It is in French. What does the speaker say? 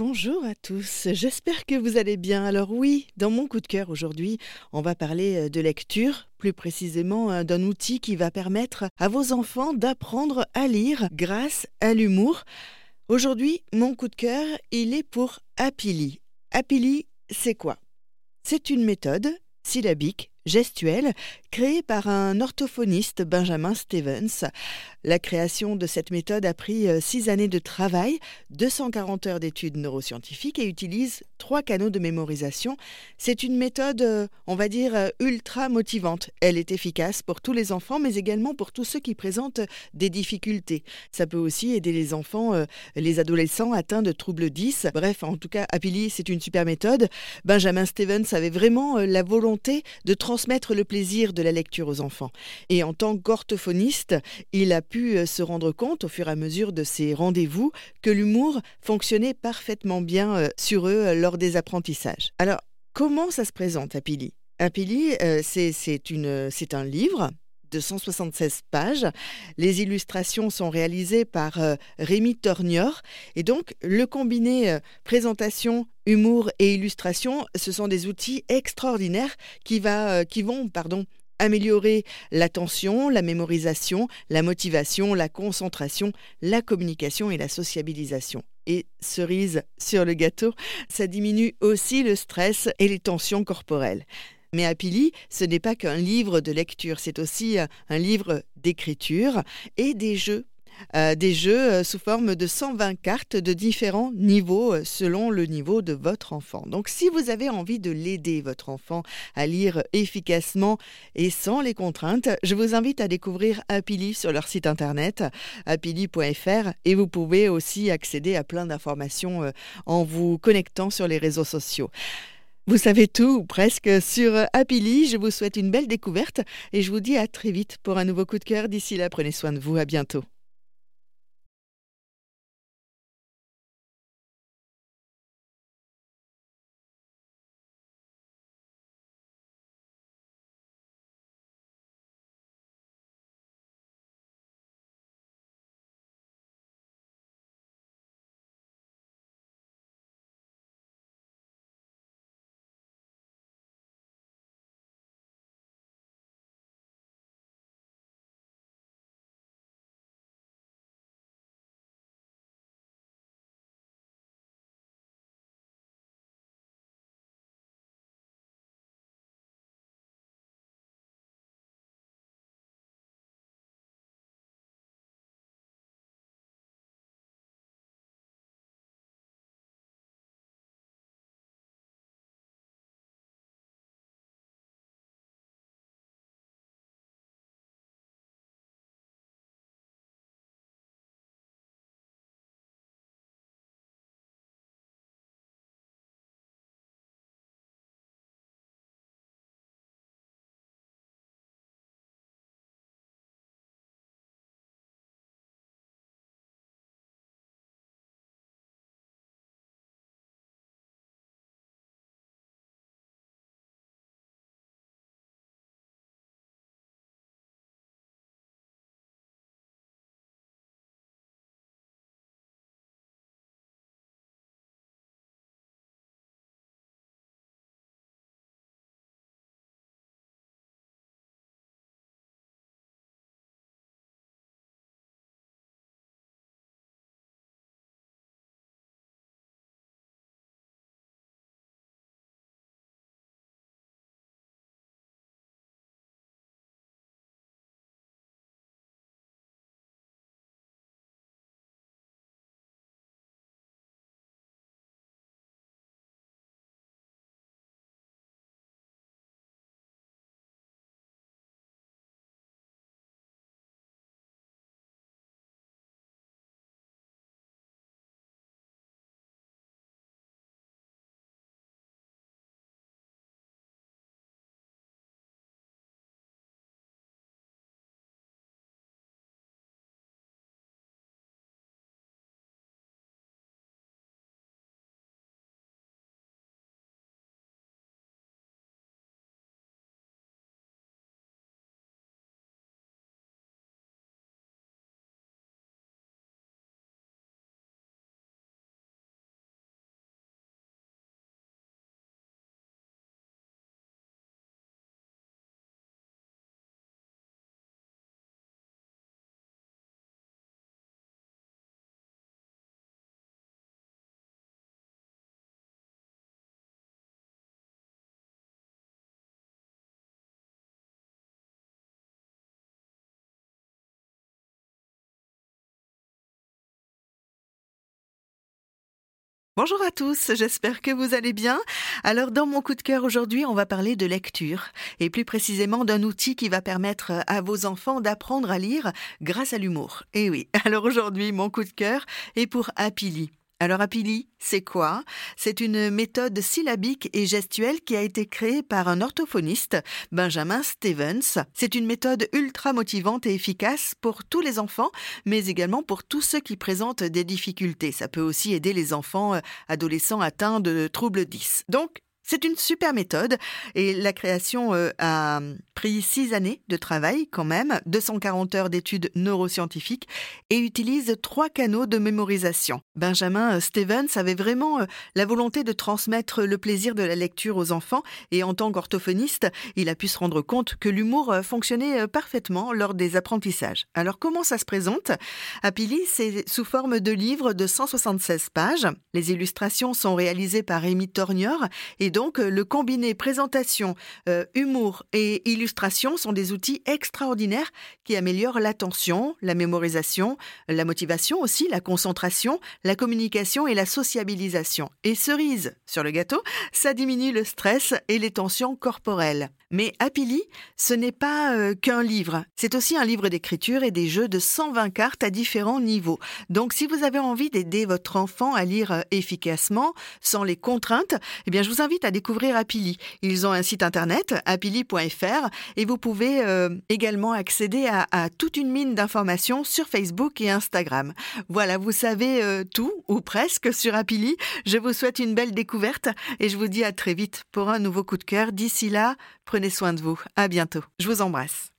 Bonjour à tous, j'espère que vous allez bien. Alors oui, dans mon coup de cœur aujourd'hui, on va parler euh, de lecture, plus précisément euh, d'un outil qui va permettre à vos enfants d'apprendre à lire grâce à l'humour. Aujourd'hui, mon coup de cœur, il est pour Apili. Apili, c'est quoi? C'est une méthode syllabique gestuelle créée par un orthophoniste Benjamin Stevens. La création de cette méthode a pris euh, six années de travail, 240 heures d'études neuroscientifiques et utilise trois canaux de mémorisation. C'est une méthode, euh, on va dire, euh, ultra motivante. Elle est efficace pour tous les enfants, mais également pour tous ceux qui présentent des difficultés. Ça peut aussi aider les enfants, les adolescents atteints de troubles 10. Bref, en tout cas, Apili, c'est une super méthode. Benjamin Stevens avait vraiment la volonté de transmettre le plaisir la lecture aux enfants. Et en tant qu'orthophoniste, il a pu euh, se rendre compte au fur et à mesure de ses rendez-vous que l'humour fonctionnait parfaitement bien euh, sur eux euh, lors des apprentissages. Alors, comment ça se présente à Pili À Pili, c'est un livre de 176 pages. Les illustrations sont réalisées par Rémi Tornior. Et donc, le combiné présentation, humour et illustration, ce sont des outils extraordinaires qui, va, qui vont pardon, améliorer l'attention, la mémorisation, la motivation, la concentration, la communication et la sociabilisation. Et cerise sur le gâteau, ça diminue aussi le stress et les tensions corporelles. Mais Apili, ce n'est pas qu'un livre de lecture, c'est aussi un livre d'écriture et des jeux euh, des jeux euh, sous forme de 120 cartes de différents niveaux euh, selon le niveau de votre enfant. Donc si vous avez envie de l'aider, votre enfant, à lire efficacement et sans les contraintes, je vous invite à découvrir Apili sur leur site internet, apili.fr, et vous pouvez aussi accéder à plein d'informations en vous connectant sur les réseaux sociaux. Vous savez tout, presque, sur Apili. Je vous souhaite une belle découverte et je vous dis à très vite pour un nouveau coup de cœur. D'ici là, prenez soin de vous. À bientôt. Bonjour à tous, j'espère que vous allez bien. Alors dans mon coup de cœur aujourd'hui, on va parler de lecture et plus précisément d'un outil qui va permettre à vos enfants d'apprendre à lire grâce à l'humour. Et oui, alors aujourd'hui, mon coup de cœur est pour Apili. Alors Apili, c'est quoi? C'est une méthode syllabique et gestuelle qui a été créée par un orthophoniste, Benjamin Stevens. C'est une méthode ultra motivante et efficace pour tous les enfants, mais également pour tous ceux qui présentent des difficultés. Ça peut aussi aider les enfants euh, adolescents atteints de troubles 10. Donc, c'est une super méthode et la création euh, a pris six années de travail quand même, 240 heures d'études neuroscientifiques et utilise trois canaux de mémorisation. Benjamin euh, Stevens avait vraiment euh, la volonté de transmettre le plaisir de la lecture aux enfants et en tant qu'orthophoniste, il a pu se rendre compte que l'humour fonctionnait parfaitement lors des apprentissages. Alors comment ça se présente? Apili, c'est sous forme de livre de 176 pages. Les illustrations sont réalisées par Amy Tornior et donc, euh, le combiné présentation, euh, humour et illustration sont des outils extraordinaires qui améliorent l'attention, la mémorisation, la motivation aussi, la concentration, la communication et la sociabilisation. Et cerise sur le gâteau, ça diminue le stress et les tensions corporelles. Mais Happily, ce n'est pas euh, qu'un livre, c'est aussi un livre d'écriture et des jeux de 120 cartes à différents niveaux. Donc si vous avez envie d'aider votre enfant à lire efficacement, sans les contraintes, eh bien je vous invite à découvrir Apili. Ils ont un site internet, apili.fr, et vous pouvez euh, également accéder à, toute une mine d'informations sur Facebook et Instagram. Voilà, vous savez euh, tout, ou presque, sur Apili. Je vous souhaite une belle découverte et je vous dis à très vite pour un nouveau coup de cœur. D'ici là, prenez soin de vous. À bientôt. Je vous embrasse.